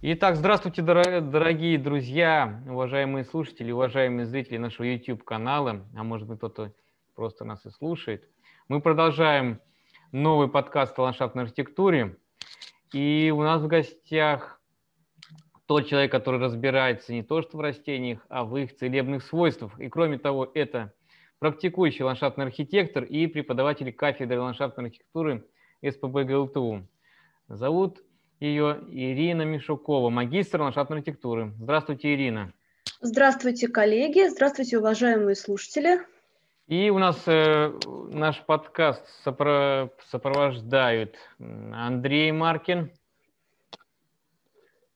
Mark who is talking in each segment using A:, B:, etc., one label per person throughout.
A: Итак, здравствуйте, дорогие друзья, уважаемые слушатели, уважаемые зрители нашего YouTube-канала, а может быть кто-то просто нас и слушает. Мы продолжаем новый подкаст о ландшафтной архитектуре. И у нас в гостях тот человек, который разбирается не то что в растениях, а в их целебных свойствах. И кроме того, это практикующий ландшафтный архитектор и преподаватель кафедры ландшафтной архитектуры СПБ ГЛТУ. Зовут ее Ирина Мишукова, магистр ландшафтной архитектуры. Здравствуйте, Ирина.
B: Здравствуйте, коллеги. Здравствуйте, уважаемые слушатели.
A: И у нас э, наш подкаст сопро сопровождают Андрей Маркин.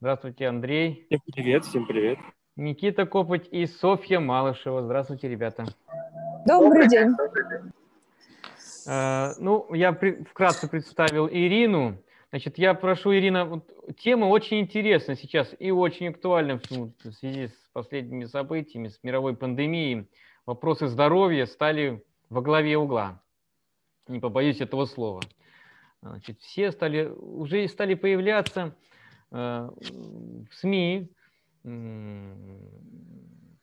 A: Здравствуйте, Андрей.
C: Всем привет, всем привет.
A: Никита Копоть и Софья Малышева. Здравствуйте, ребята.
D: Добрый день.
A: Э, ну, я при, вкратце представил Ирину. Значит, я прошу, Ирина, вот, тема очень интересная сейчас и очень актуальна в, связи с последними событиями, с мировой пандемией. Вопросы здоровья стали во главе угла. Не побоюсь этого слова. Значит, все стали, уже стали появляться э, в СМИ э,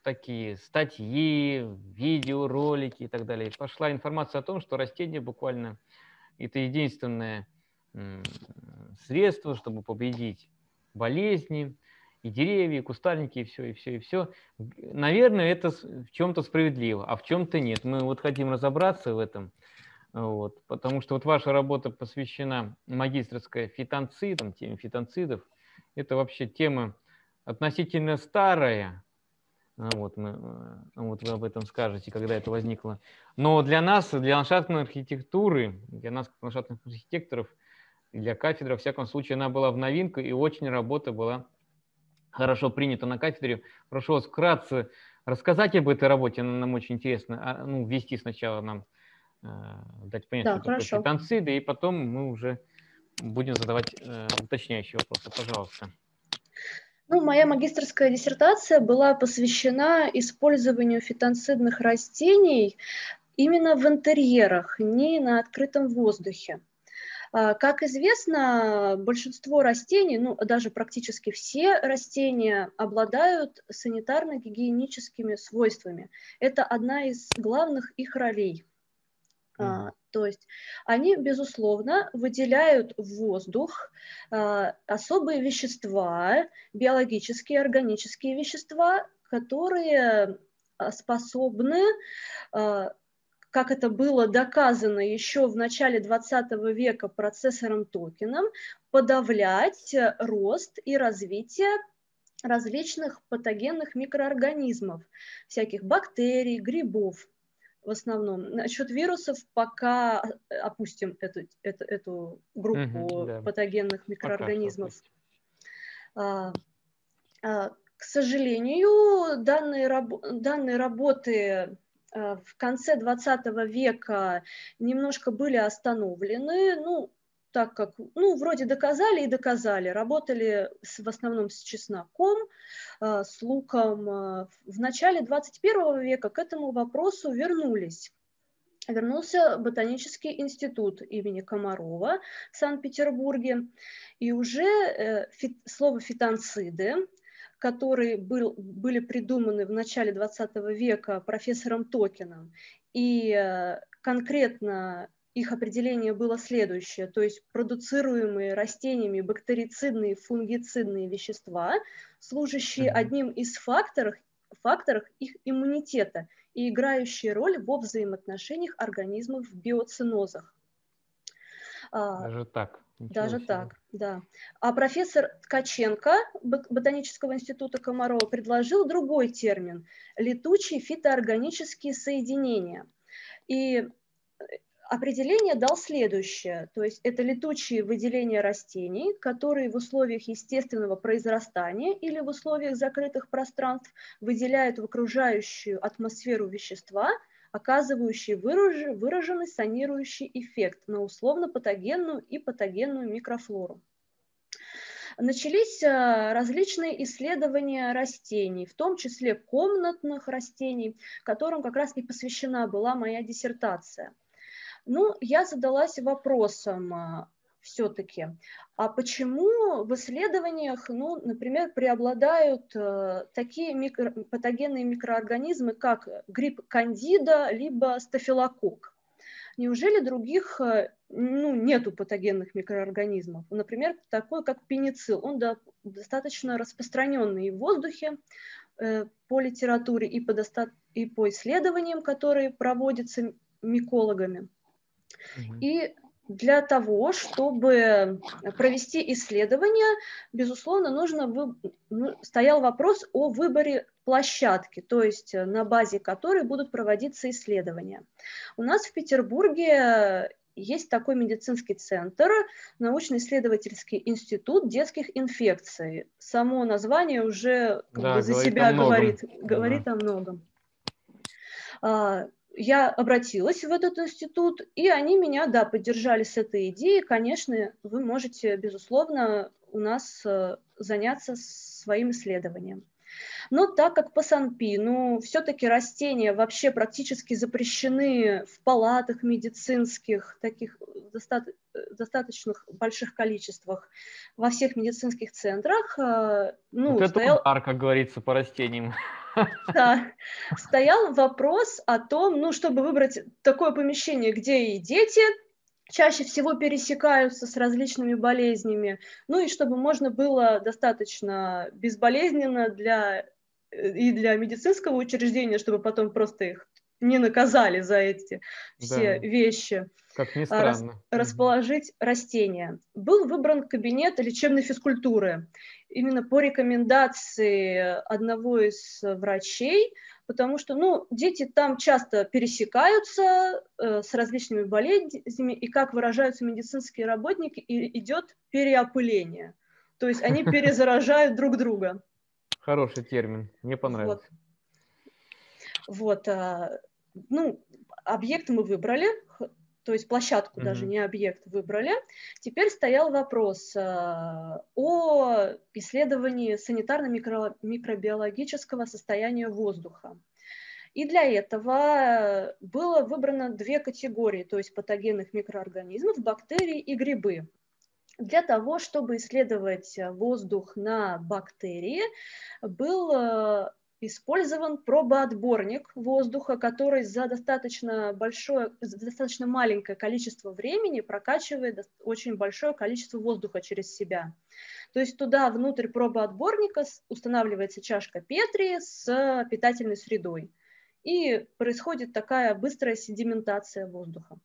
A: такие статьи, видеоролики и так далее. Пошла информация о том, что растение буквально это единственное средства, чтобы победить болезни, и деревья, и кустарники, и все, и все, и все. Наверное, это в чем-то справедливо, а в чем-то нет. Мы вот хотим разобраться в этом, вот, потому что вот ваша работа посвящена магистрская фитонцидам, теме фитонцидов. Это вообще тема относительно старая, вот, мы, вот вы об этом скажете, когда это возникло. Но для нас, для ландшафтной архитектуры, для нас, ландшафтных архитекторов, для кафедры, во всяком случае, она была в новинку, и очень работа была хорошо принята на кафедре. Прошу вас вкратце рассказать об этой работе, она нам очень интересно, а, ну, ввести сначала нам, э, дать понять, да, что хорошо. такое танциды, и потом мы уже будем задавать э, уточняющие вопросы. Пожалуйста.
B: Ну, моя магистрская диссертация была посвящена использованию фитонцидных растений именно в интерьерах, не на открытом воздухе. А, как известно, большинство растений, ну даже практически все растения обладают санитарно-гигиеническими свойствами. Это одна из главных их ролей. Mm. То есть они, безусловно, выделяют в воздух а, особые вещества, биологические, органические вещества, которые способны как это было доказано еще в начале 20 века процессором Токеном, подавлять рост и развитие различных патогенных микроорганизмов, всяких бактерий, грибов в основном. Насчет вирусов пока опустим эту, эту, эту группу угу, да. патогенных микроорганизмов. А, а, к сожалению, данные, раб, данные работы Э, в конце 20 века немножко были остановлены, ну, так как, ну, вроде доказали и доказали, работали с, в основном с чесноком, э, с луком. Э, в начале 21 века к этому вопросу вернулись. Вернулся Ботанический институт имени Комарова в Санкт-Петербурге, и уже э, фит, слово фитонциды которые был, были придуманы в начале 20 века профессором Токином. И э, конкретно их определение было следующее, то есть продуцируемые растениями бактерицидные, фунгицидные вещества, служащие одним из факторов, факторов их иммунитета и играющие роль во взаимоотношениях организмов в биоцинозах.
A: А, Даже так.
B: Ничего Даже себе. так, да. А профессор Ткаченко Ботанического института Комарова предложил другой термин – летучие фитоорганические соединения. И э, определение дал следующее, то есть это летучие выделения растений, которые в условиях естественного произрастания или в условиях закрытых пространств выделяют в окружающую атмосферу вещества – оказывающие выраженный санирующий эффект на условно-патогенную и патогенную микрофлору. Начались э, различные исследования растений, в том числе комнатных растений, которым как раз и посвящена была моя диссертация. Ну, я задалась вопросом, э, все-таки. А почему в исследованиях, ну, например, преобладают э, такие микро, патогенные микроорганизмы, как грипп кандида либо стафилококк? Неужели других э, ну, нету патогенных микроорганизмов? Например, такой, как пеницилл. Он да, достаточно распространенный в воздухе э, по литературе и по, доста- и по исследованиям, которые проводятся микологами. И для того, чтобы провести исследование, безусловно, нужно вы... ну, стоял вопрос о выборе площадки, то есть на базе которой будут проводиться исследования. У нас в Петербурге есть такой медицинский центр, научно-исследовательский институт детских инфекций. Само название уже да, бы, за себя говорит, говорит да. о многом. Я обратилась в этот институт, и они меня, да, поддержали с этой идеей. Конечно, вы можете, безусловно, у нас э, заняться своим исследованием. Но так как по Санпину все-таки растения вообще практически запрещены в палатах медицинских, таких доста- достаточно больших количествах во всех медицинских центрах, э,
A: ну, вот стоял... удар, как говорится, по растениям.
B: Да, стоял вопрос о том, ну, чтобы выбрать такое помещение, где и дети чаще всего пересекаются с различными болезнями, ну и чтобы можно было достаточно безболезненно для э, и для медицинского учреждения, чтобы потом просто их не наказали за эти все да. вещи.
A: Как ни странно. Рас,
B: расположить растения. Был выбран кабинет лечебной физкультуры именно по рекомендации одного из врачей, потому что ну, дети там часто пересекаются э, с различными болезнями, и, как выражаются медицинские работники, и идет переопыление. То есть они перезаражают друг друга.
A: Хороший термин, мне понравился.
B: Вот, вот а, ну, объект мы выбрали, то есть площадку mm-hmm. даже не объект выбрали. Теперь стоял вопрос э, о исследовании санитарно-микробиологического состояния воздуха. И для этого было выбрано две категории, то есть патогенных микроорганизмов, бактерии и грибы. Для того, чтобы исследовать воздух на бактерии, был э, использован пробоотборник воздуха, который за достаточно большое, за достаточно маленькое количество времени прокачивает очень большое количество воздуха через себя. То есть туда, внутрь пробоотборника, устанавливается чашка Петри с питательной средой. И происходит такая быстрая седиментация воздуха.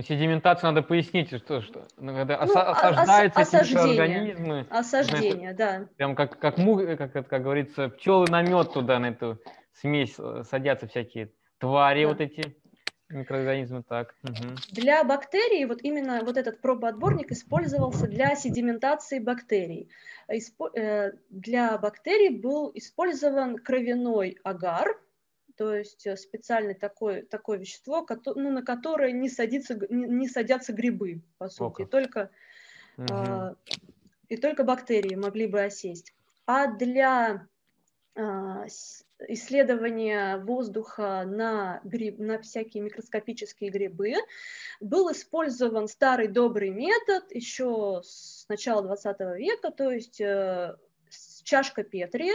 A: Седиментацию надо пояснить, что, что ну, когда ну, осаждаются ос, эти
B: организмы. Осаждение, да.
A: Прям как, как, мух, как, как говорится, пчелы на мед туда, на эту смесь э, садятся всякие твари да. вот эти микроорганизмы, так. Угу.
B: Для бактерий вот именно вот этот пробоотборник использовался для седиментации бактерий. Испо, э, для бактерий был использован кровяной агар, то есть э, специальное такое, такое вещество, ну, на которое не, садится, не, садятся грибы, по сути, только, угу. э, и только бактерии могли бы осесть. А для э, исследования воздуха на, гриб, на всякие микроскопические грибы был использован старый добрый метод еще с начала 20 века, то есть э, чашка Петри,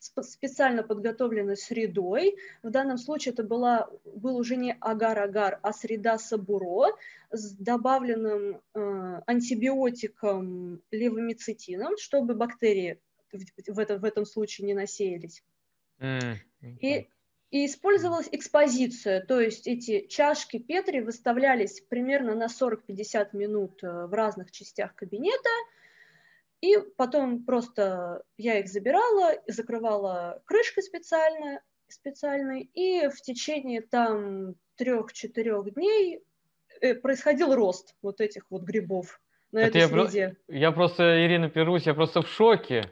B: специально подготовленной средой. В данном случае это была, был уже не агар-агар, а среда сабуро с добавленным э, антибиотиком левомицетином, чтобы бактерии в, в, этом, в этом случае не насеялись. Mm. И, и использовалась экспозиция, то есть эти чашки Петри выставлялись примерно на 40-50 минут э, в разных частях кабинета, и потом просто я их забирала, закрывала крышкой специально, специальной, и в течение там трех-четырех дней э, происходил рост вот этих вот грибов на Это этой
A: я среде. Про... Я просто, Ирина, Перусь, я просто в шоке.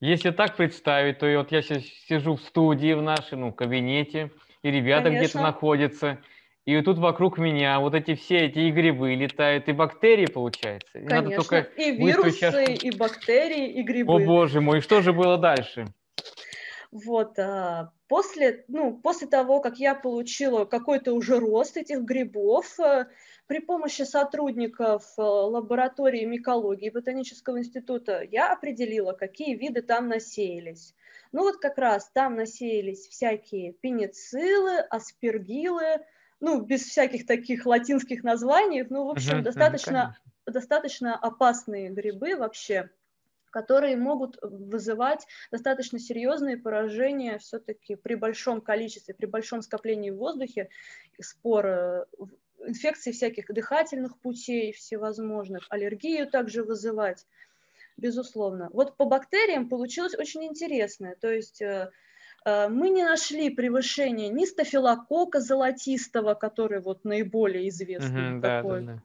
A: Если так представить, то вот я сейчас сижу в студии в нашей, ну, кабинете, и ребята где-то находятся, и тут вокруг меня вот эти все эти грибы летают, и бактерии, получается.
B: Конечно, Надо только и вирусы, чашку... и бактерии, и грибы.
A: О боже мой, что же было дальше?
B: Вот, а, после, ну, после того, как я получила какой-то уже рост этих грибов, а, при помощи сотрудников э, лаборатории микологии Ботанического института я определила, какие виды там насеялись. Ну вот как раз там насеялись всякие пенициллы, аспергилы, ну без всяких таких латинских названий, ну в общем угу, достаточно, угу, достаточно опасные грибы вообще которые могут вызывать достаточно серьезные поражения все-таки при большом количестве, при большом скоплении в воздухе. Спор э, инфекций всяких дыхательных путей всевозможных, аллергию также вызывать, безусловно. Вот по бактериям получилось очень интересное, то есть э, мы не нашли превышения ни стафилокока золотистого, который вот наиболее известный угу, такой, да, да, да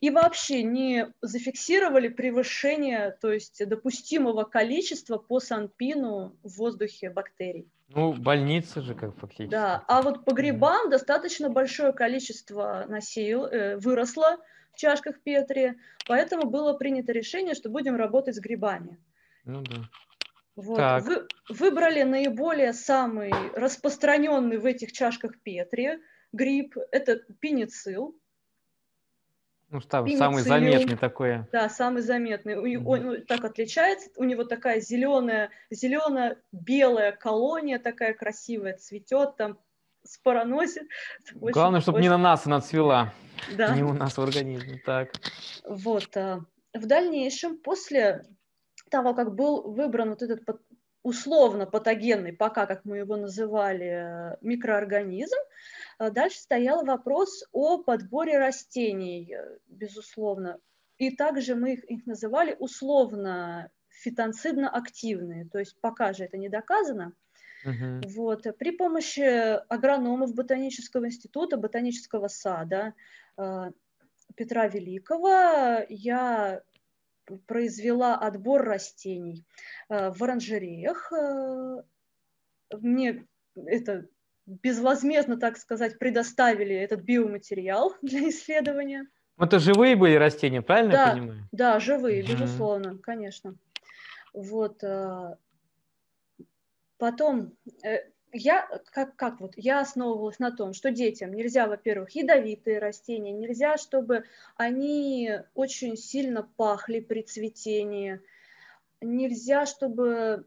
B: и вообще не зафиксировали превышение, то есть допустимого количества по санпину в воздухе бактерий.
A: Ну, больница же как фактически.
B: Да, а вот по грибам mm. достаточно большое количество носил, э, выросло в чашках Петри, поэтому было принято решение, что будем работать с грибами.
A: Ну да.
B: Вот. Вы, выбрали наиболее самый распространенный в этих чашках Петри гриб, это пеницилл.
A: Ну, там самый заметный такой.
B: Да, самый заметный. Mm-hmm. Он, он так отличается. У него такая зеленая, зелено-белая колония, такая красивая, цветет там, спороносит.
A: Главное, чтобы очень... не на нас она цвела. Да. Не у нас в организме. Так.
B: Вот. А, в дальнейшем, после того, как был выбран вот этот условно патогенный, пока, как мы его называли, микроорганизм, а дальше стоял вопрос о подборе растений, э, безусловно. И также мы их, их называли условно фитонцидно-активные, то есть пока же это не доказано. Uh-huh. Вот. При помощи агрономов Ботанического института, Ботанического сада э, Петра Великого я произвела отбор растений э, в оранжереях. Мне это безвозмездно, так сказать, предоставили этот биоматериал для исследования.
A: Это живые были растения, правильно
B: да,
A: я понимаю?
B: Да, живые, безусловно, конечно. Вот. Э, потом э, я как, как вот я основывалась на том, что детям нельзя, во-первых, ядовитые растения, нельзя, чтобы они очень сильно пахли при цветении, нельзя, чтобы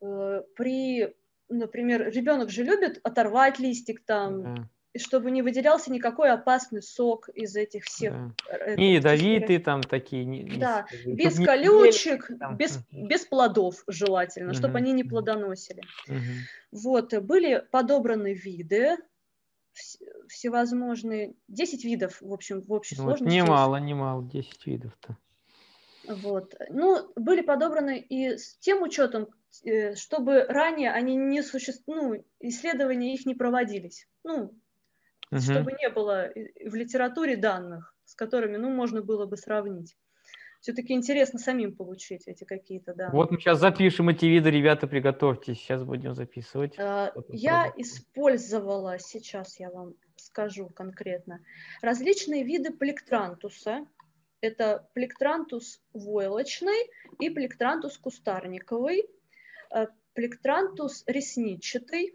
B: э, при например, ребенок же любит оторвать листик там. И чтобы не выделялся никакой опасный сок из этих всех.
A: Да. Э, не ядовитые там такие. Не,
B: да, не, без колючек, не без, без плодов желательно, угу. чтобы они не плодоносили. Угу. Вот, были подобраны виды, всевозможные, 10 видов, в общем, в общей вот, сложности.
A: Немало, немало, 10 видов-то.
B: Вот. Ну, были подобраны и с тем учетом, Э, чтобы ранее они не существ... ну, исследования их не проводились. Ну, угу. чтобы не было в литературе данных, с которыми, ну, можно было бы сравнить. Все-таки интересно самим получить эти какие-то данные.
A: Вот мы сейчас запишем эти виды, ребята, приготовьтесь, сейчас будем записывать.
B: А, я использовала, сейчас я вам скажу конкретно, различные виды плектрантуса. Это плектрантус войлочный и плектрантус кустарниковый. Э, плектрантус ресничатый.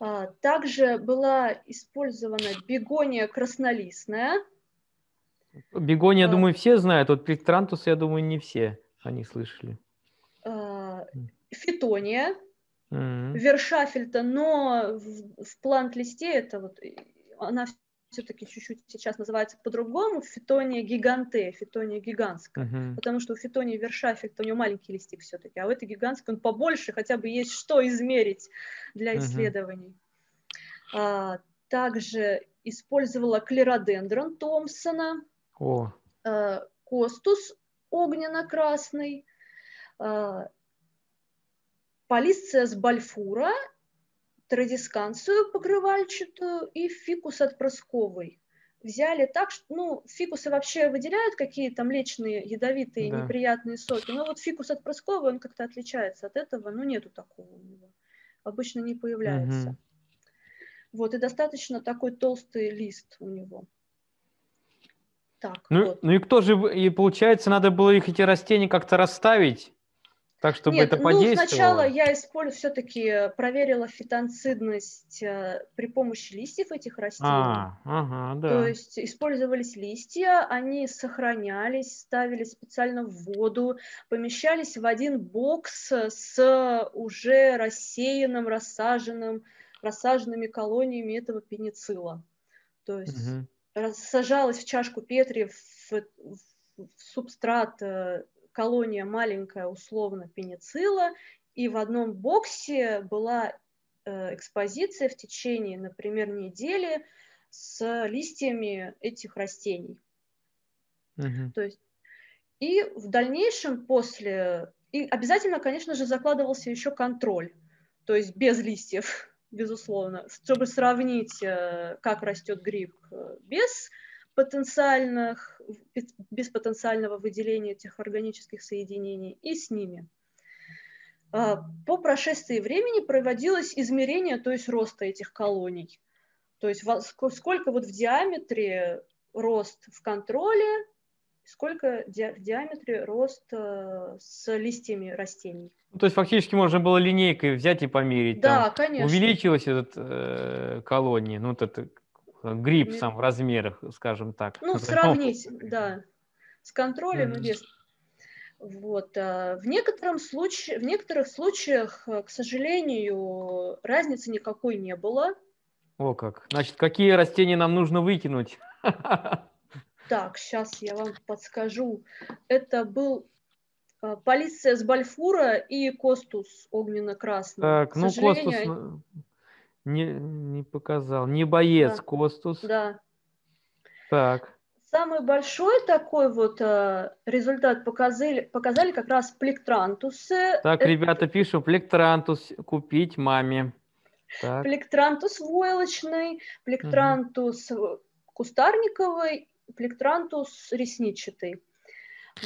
B: А, также была использована бегония краснолистная.
A: Бегония, я а, думаю, все знают. Вот плектрантус, я думаю, не все они слышали.
B: А, фитония, mm-hmm. вершафельта, но в, в плант-листе это вот она все-таки чуть-чуть сейчас называется по-другому, фитония гиганте, фитония гигантская, uh-huh. потому что у фитонии вершафельта у него маленький листик все-таки, а у этой гигантской он побольше, хотя бы есть что измерить для исследований. Uh-huh. А, также использовала клеродендрон Томпсона, oh. а, костус огненно-красный, а, полисция с бальфура традисканцию покрывальчатую и фикус отпрысковый. Взяли так, что, ну, фикусы вообще выделяют какие-то млечные, ядовитые, да. неприятные соки, но вот фикус отпрысковый, он как-то отличается от этого, ну, нету такого у него. Обычно не появляется. Угу. Вот, и достаточно такой толстый лист у него.
A: Так, ну, вот. ну и кто же, и получается, надо было их эти растения как-то расставить? Так, чтобы
B: Нет,
A: это
B: ну сначала
A: подействовало.
B: я использую, все-таки проверила фитонцидность э, при помощи листьев этих растений.
A: А, ага,
B: То
A: да.
B: есть использовались листья, они сохранялись, ставились специально в воду, помещались в один бокс с уже рассеянным, рассаженным, рассаженными колониями этого пеницилла. То есть раз- сажалась в чашку Петри в, в- в субстрат э, колония маленькая условно пеницилла, и в одном боксе была э, экспозиция в течение, например, недели с листьями этих растений.
A: Мгм.
B: То есть и в дальнейшем после и обязательно, конечно же, закладывался еще контроль, то есть без листьев, безусловно, чтобы сравнить, э, как растет гриб э, без потенциальных, без- потенциального выделения этих органических соединений и с ними. А, По прошествии времени проводилось измерение, то есть роста этих колоний. То есть сколько вот в диаметре рост в контроле, сколько в диаметре рост э, с листьями растений.
A: Ну, то есть фактически можно было линейкой взять и померить.
B: Да,
A: там,
B: конечно.
A: увеличилась этот э, колония, ну, вот это э, гриб
B: Ми-
A: сам в размерах, скажем так.
B: Ну, сравнить, да, с контролем и без. Вот. а В, некотором случае, в некоторых случаях, э, к сожалению, разницы никакой не было.
A: О как. Значит, какие растения нам нужно выкинуть?
B: Так, сейчас я вам подскажу. Это был э, полисциас Бальфура и Костус огненно-красный.
A: Так,
B: К
A: ну,
B: сожалению,
A: Костус не, не показал. Не боец,
B: Да.
A: Костус.
B: Да.
A: Так.
B: Самый большой такой вот э, результат показали, показали как раз плектрантусы.
A: Так,
B: Это
A: ребята пишут, плектрантус купить маме. Так,
B: Плектрантус войлочный, плектрантус э, кустарниковый, плектрантус ресничатый.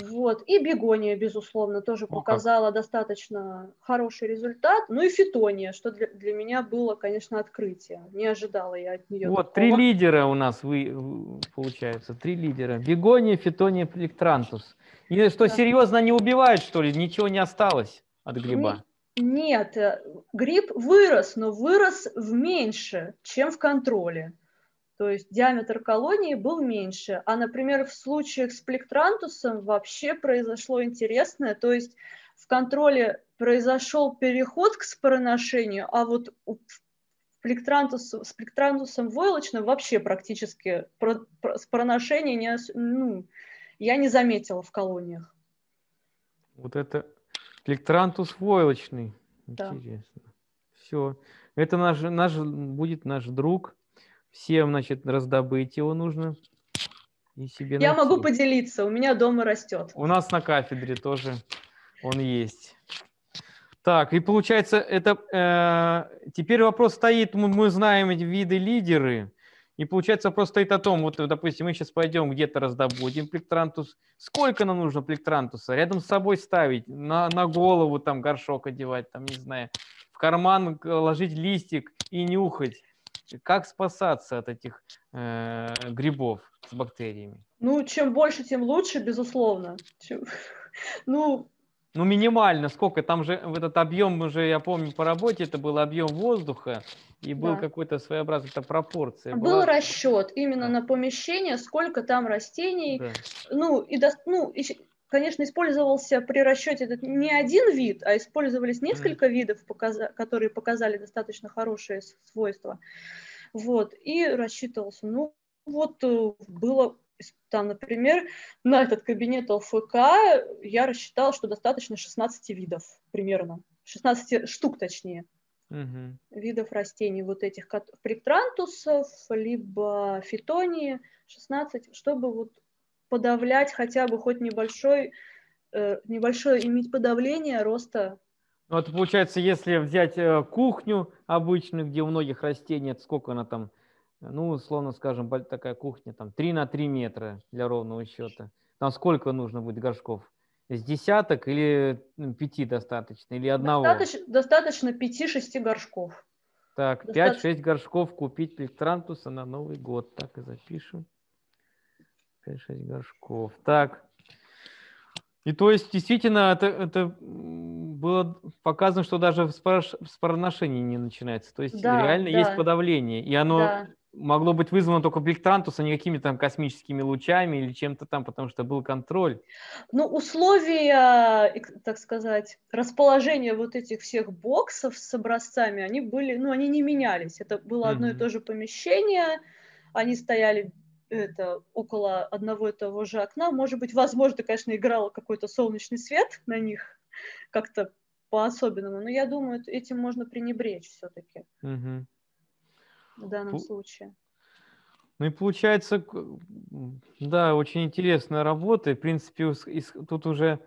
B: Вот. И бегония, безусловно, тоже показала достаточно хороший результат. Ну и фитония, что для, для меня было, конечно, открытие. Не ожидала я от нее
A: вот три лидера у нас вы, в- получается. Три лидера. Бегония, фитония, плектрантус. И что,
B: Да.
A: серьезно, не убивают, что ли? Ничего не осталось от гриба?
B: Нет, э, гриб вырос, но вырос в меньше, чем в контроле. То есть диаметр колонии был меньше. А, например, в случаях с плектрантусом вообще произошло интересное. То есть в контроле произошел переход к спороношению, а вот у плектрантус, с плектрантусом войлочным вообще практически про- про- спороношение не, ну, я не заметила в колониях.
A: Вот это плектрантус войлочный.
B: Да.
A: Интересно. Все. Это наш, наш, будет наш друг. Всем, значит, раздобыть его нужно. И себе
B: Я могу поделиться, у меня дома растет.
A: У нас на кафедре тоже он есть. Так, и получается, это э, теперь вопрос стоит, мы, мы знаем эти виды лидеры, и получается вопрос стоит о том, вот, допустим, мы сейчас пойдем где-то раздобудем плектрантус, сколько нам нужно плектрантуса? Рядом с собой ставить, на, на голову там горшок одевать, там, не знаю, в карман ложить листик и нюхать. Как спасаться от этих э, грибов с бактериями?
B: Ну, чем больше, тем лучше, безусловно. Чем- Ну,
A: Ну, минимально, сколько? Там же в этот объем уже, я помню, по работе это был объем воздуха, и был
B: Да.
A: какой-то своеобразная эта пропорция.
B: был
A: была.
B: расчет именно
A: Да.
B: на помещение, сколько там растений.
A: Да.
B: Ну, и, дос- ну, и конечно, использовался при расчете этот не один вид, а использовались несколько видов, показа- которые показали достаточно хорошие свойства. Вот, и рассчитывался. Ну, вот э, было там, например, на этот кабинет ЛФК я рассчитала, что достаточно 16 видов примерно. 16 штук, точнее.
A: Мгм.
B: видов растений, вот этих приктрантусов, либо фитонии, 16, чтобы вот подавлять хотя бы хоть небольшой, э, небольшое иметь подавление роста.
A: Ну, это получается, если взять э, кухню обычную, где у многих растений, это сколько она там, ну, условно скажем, такая кухня, там 3 на 3 метра для ровного счета. Там сколько нужно будет горшков? С десяток или м, пяти достаточно? Или одного?
B: Достаточно, достаточно 5-6 горшков.
A: Так,
B: Достаточно.
A: 5-6 горшков купить плектрантуса на Новый год. Так и запишем. 5-6 горшков. Так. И то есть действительно это, это было показано, что даже в спороношении не начинается. То есть да, реально да. есть подавление. И оно да. могло быть вызвано только плектрантуса, не какими-то там космическими лучами или чем-то там, потому что был контроль.
B: Ну, условия, так сказать, расположения вот этих всех боксов с образцами, они были, ну, они не менялись. Это было одно mm-hmm. и то же помещение, они стояли это, около одного и того же окна. Может быть, возможно, конечно, играл какой-то солнечный свет на них как-то по-особенному, но я думаю, этим можно пренебречь все-таки угу. в данном Пу- случае.
A: Ну и получается, да, очень интересная работа. И, в принципе, тут уже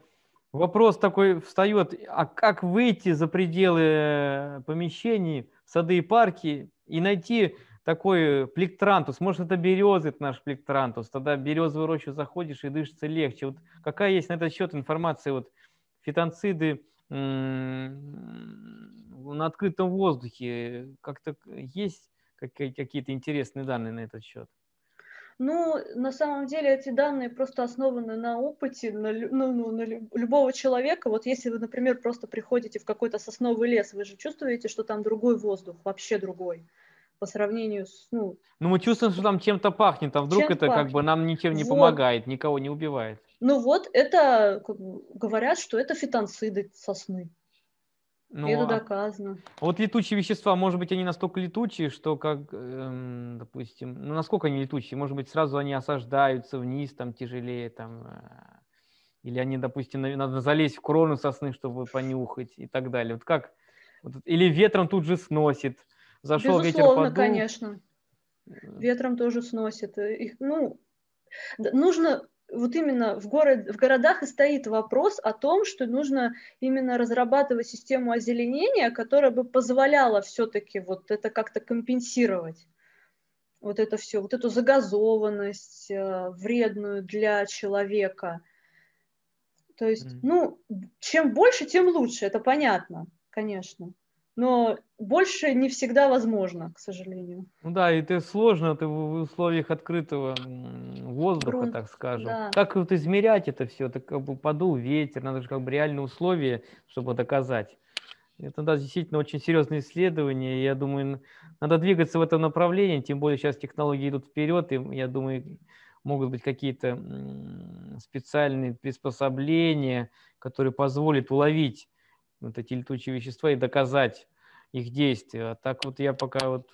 A: вопрос такой встает, а как выйти за пределы э, помещений, сады и парки и найти такой плектрантус, может, это березы, это наш плектрантус, тогда березовую рощу заходишь и дышится легче. Вот какая есть на этот счет информация, вот фитонциды на открытом воздухе, как-то есть какие-то интересные данные на этот счет?
B: Ну, на самом деле эти данные просто основаны на опыте, на, ну, ну, на любого человека. Вот если вы, например, просто приходите в какой-то сосновый лес, вы же чувствуете, что там другой воздух, вообще другой по сравнению с... Ну,
A: ну мы чувствуем, что там чем-то пахнет, а вдруг это пахнет? как бы нам ничем не вот. помогает, никого не убивает.
B: Ну вот, это говорят, что это фитонциды сосны. Ну, это а доказано.
A: Вот летучие вещества, может быть, они настолько летучие, что как, эм, допустим, ну насколько они летучие? Может быть, сразу они осаждаются вниз, там тяжелее, там, э, или они, допустим, надо залезть в крону сосны, чтобы понюхать и так далее. Вот как? Вот, или ветром тут же сносит.
B: Зашел Безусловно, ветер подул. конечно. Ветром тоже сносит. Их, ну, нужно вот именно в, город, в городах и стоит вопрос о том, что нужно именно разрабатывать систему озеленения, которая бы позволяла все-таки вот это как-то компенсировать. Вот это все, вот эту загазованность э, вредную для человека. То есть, mm. ну, чем больше, тем лучше, это понятно, конечно но больше не всегда возможно, к сожалению.
A: Ну да, и это сложно, это в условиях открытого воздуха, Грунт, так скажем. Да. Как вот измерять это все? Это как бы подул ветер, надо же как бы реальные условия, чтобы доказать. Это да, действительно очень серьезное исследование. Я думаю, надо двигаться в этом направлении, тем более сейчас технологии идут вперед, и я думаю, могут быть какие-то специальные приспособления, которые позволят уловить вот эти летучие вещества и доказать их действие. А так вот я пока вот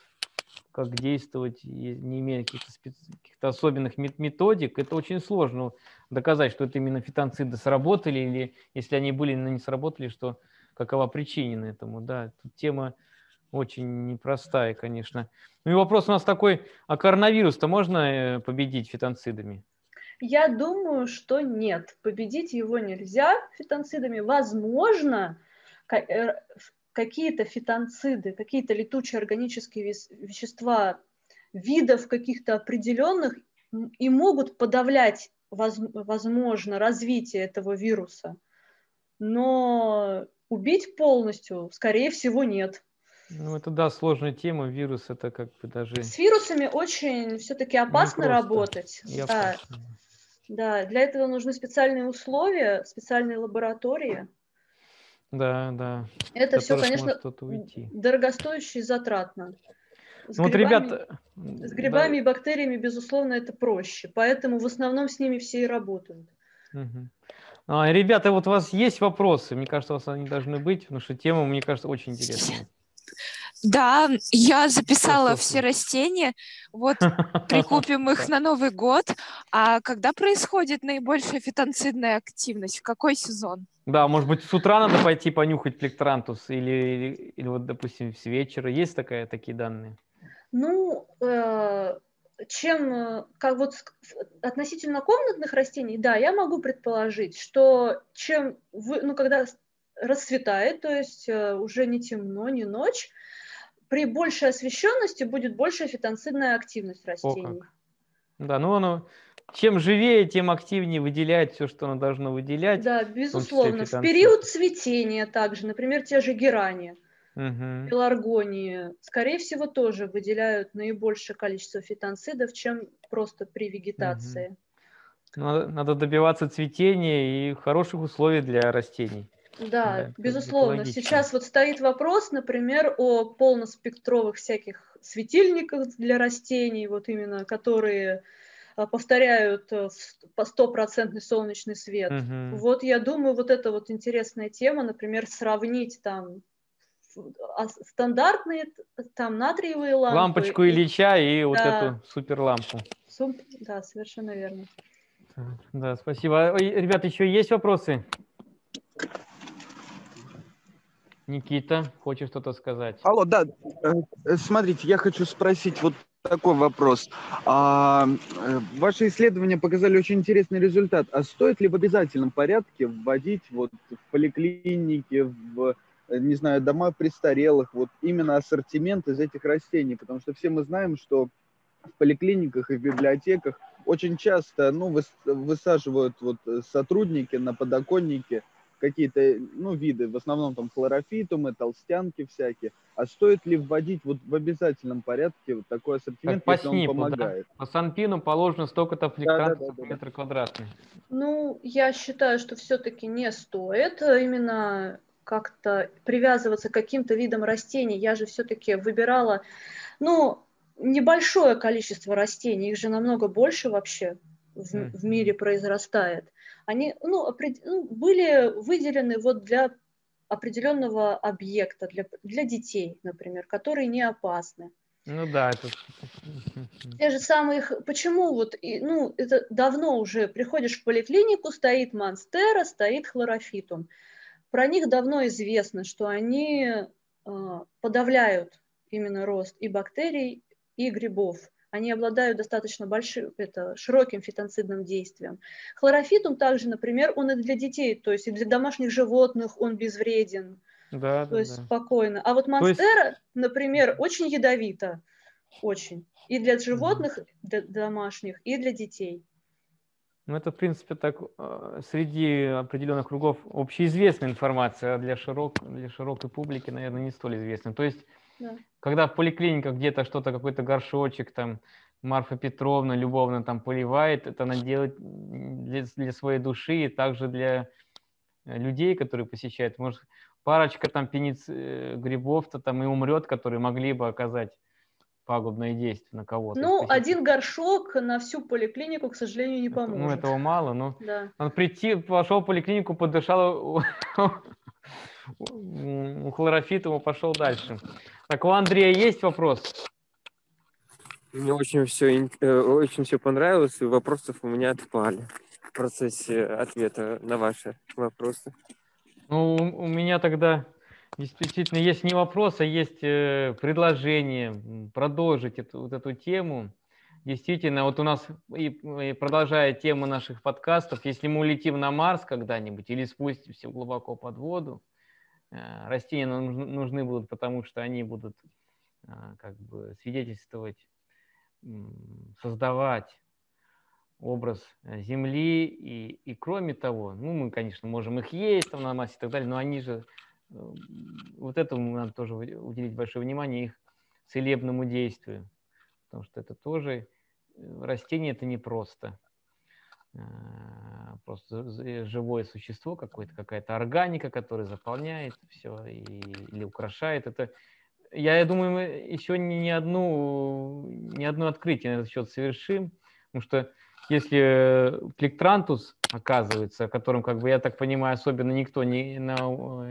A: как действовать, не имея каких-то, специ... каких-то особенных методик, это очень сложно доказать, что это именно фитонциды сработали, или если они были, но не сработали, что какова причина этому. Да, тут тема очень непростая, конечно. Ну и вопрос у нас такой, а коронавирус-то можно э, победить фитонцидами?
B: Я думаю, что нет. Победить его нельзя фитонцидами. Возможно, какие-то фитонциды, какие-то летучие органические вещества видов каких-то определенных и могут подавлять, возможно, развитие этого вируса. Но убить полностью, скорее всего, нет.
A: Ну, это да, сложная тема. Вирус это как бы даже.
B: С вирусами очень все-таки опасно работать. да. да, для этого нужны специальные условия, специальные лаборатории.
A: Да, да.
B: Это все, конечно, дорогостояще и затратно.
A: С ну, грибами, вот ребята...
B: С грибами да. и бактериями, безусловно, это проще. Поэтому в основном с ними все и работают.
A: Угу. А, ребята, вот у вас есть вопросы? Мне кажется, у вас они должны быть, потому что тема, мне кажется, очень интересная.
C: Да, я записала все растения. Вот прикупим их на Новый год. А когда происходит наибольшая фитонцидная активность? В какой сезон?
A: Да, может быть, с утра надо пойти понюхать плектрантус или, или, или вот, допустим, с вечера. Есть такая, такие данные?
B: Ну, э, чем, э, как вот относительно комнатных растений, да, я могу предположить, что чем, вы, ну, когда расцветает, то есть э, уже не темно, не ночь, при большей освещенности будет большая фитонцидная активность растений.
A: Да, ну оно чем живее, тем активнее выделяет все, что оно должно выделять.
B: Да, безусловно. В, в период цветения также, например, те же герани, угу. пеларгонии, скорее всего, тоже выделяют наибольшее количество фитонцидов, чем просто при вегетации. Угу.
A: Надо, надо добиваться цветения и хороших условий для растений.
B: Да, да безусловно. Сейчас вот стоит вопрос, например, о полноспектровых всяких светильниках для растений, вот именно, которые повторяют э, по стопроцентный солнечный свет. Угу. Вот я думаю, вот это вот интересная тема, например, сравнить там а, стандартные там натриевые лампы.
A: Лампочку Ильича и да. вот эту суперлампу.
B: Суп... Да, совершенно верно.
A: Да, спасибо. Ребята, еще есть вопросы? Никита, хочешь что-то сказать?
D: Алло, да. Э, смотрите, я хочу спросить вот такой вопрос. А, э, ваши исследования показали очень интересный результат. А стоит ли в обязательном порядке вводить вот в поликлинике, в, э, не знаю, дома престарелых, вот именно ассортимент из этих растений? Потому что все мы знаем, что в поликлиниках и в библиотеках очень часто ну, высаживают вот сотрудники на подоконнике какие-то, ну, виды, в основном там хлорофитумы, толстянки всякие. А стоит ли вводить вот в обязательном порядке вот такой ассортимент,
A: как если по СНИПу, он помогает? Да? По Санпину положено столько-то флектантов да, да, да, да, метр квадратный.
B: Ну, я считаю, что все-таки не стоит именно как-то привязываться к каким-то видам растений. Я же все-таки выбирала, ну, небольшое количество растений, их же намного больше вообще в, mm. в мире произрастает они ну, опред... ну, были выделены вот для определенного объекта, для, для детей, например, которые не опасны.
A: Ну да, это...
B: Те же самые, почему вот, ну, это давно уже, приходишь в поликлинику, стоит монстера, стоит хлорофитум. Про них давно известно, что они э, подавляют именно рост и бактерий, и грибов они обладают достаточно большим, это, широким фитонцидным действием. Хлорофитум также, например, он и для детей, то есть и для домашних животных он безвреден. Да, то да, есть да. спокойно. А вот монстера, есть... например, очень ядовита, очень. И для животных, для домашних, и для детей.
A: Ну, это, в принципе, так э, среди определенных кругов общеизвестная информация, а для, широк, для широкой публики, наверное, не столь известна. То есть да. Когда в поликлиниках где-то что-то, какой-то горшочек, там, Марфа Петровна любовно там поливает, это она делает для, для своей души и также для э, людей, которые посещают. Может, парочка там пениц э, грибов-то там и умрет, которые могли бы оказать пагубное действие на кого-то.
B: Ну, один горшок на всю поликлинику, к сожалению, не поможет.
A: Ну, этого мало, но да. он прийти, пошел в поликлинику, подышал у хлорофитова, пошел дальше. Так, у Андрея есть вопрос?
E: Мне очень все, э, очень все понравилось, и вопросов у меня отпали в процессе ответа на ваши вопросы.
A: Ну, у меня тогда действительно есть не вопрос, а есть э, предложение продолжить эту, вот эту тему. Действительно, вот у нас, и, и продолжая тему наших подкастов, если мы улетим на Марс когда-нибудь или спустимся глубоко под воду, Э, растения нужны будут, потому что они будут э, как бы свидетельствовать, создавать образ э, Земли. И, и кроме того, ну, мы, конечно, можем их есть там на массе и так далее, но они же, вот этому надо тоже уделить большое внимание, их целебному действию. Потому что это тоже, растение это не просто. А, просто живое существо какое-то, какая-то органика, которая заполняет все и, или украшает. Это, я, я думаю, мы еще ни, ни, одну, ни одно открытие на этот счет совершим, потому что если плектрантус, оказывается, о котором, как бы, я так понимаю, особенно никто не, на,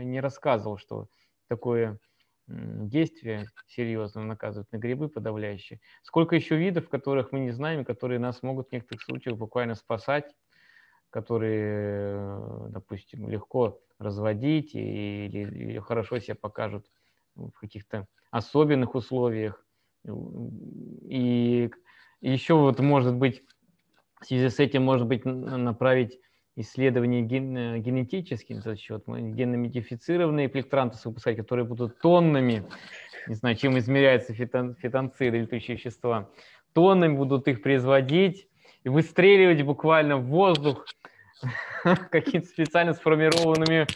A: не рассказывал, что такое действия серьезно наказывают на грибы подавляющие. Сколько еще видов, которых мы не знаем, которые нас могут в некоторых случаях буквально спасать, которые, допустим, легко разводить или, или хорошо себя покажут в каких-то особенных условиях. И еще вот может быть в связи с этим может быть направить исследований ген, э, генетическим за счет генно-модифицированные плектранты выпускать, которые будут тоннами, не знаю, чем измеряются фитон, фитонциды, летучие вещества, тоннами будут их производить и выстреливать буквально в воздух какими-то специально сформированными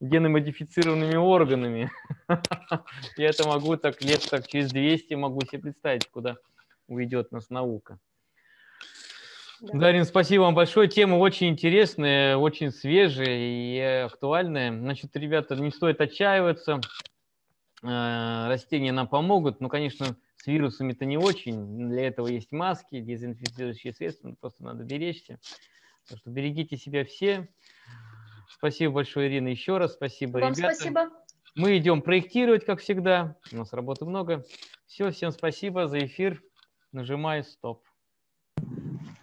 A: геномодифицированными органами. Я это могу так лет так через 200 могу себе представить, куда уйдет нас наука.
B: Да.
A: Дарин, спасибо вам большое. Тема очень интересная, очень свежая и актуальная. Значит, ребята, не стоит отчаиваться. Э, Растения нам помогут. Ну, конечно, с вирусами это не очень. Для этого есть маски, дезинфицирующие средства. Ну, Просто надо беречься. Так что берегите себя все. Спасибо большое, Ирина, еще раз. Спасибо,
B: Вам
A: ребята.
B: спасибо.
A: Мы идем проектировать, как всегда. У нас работы много. Все, всем спасибо за эфир. Нажимаю стоп.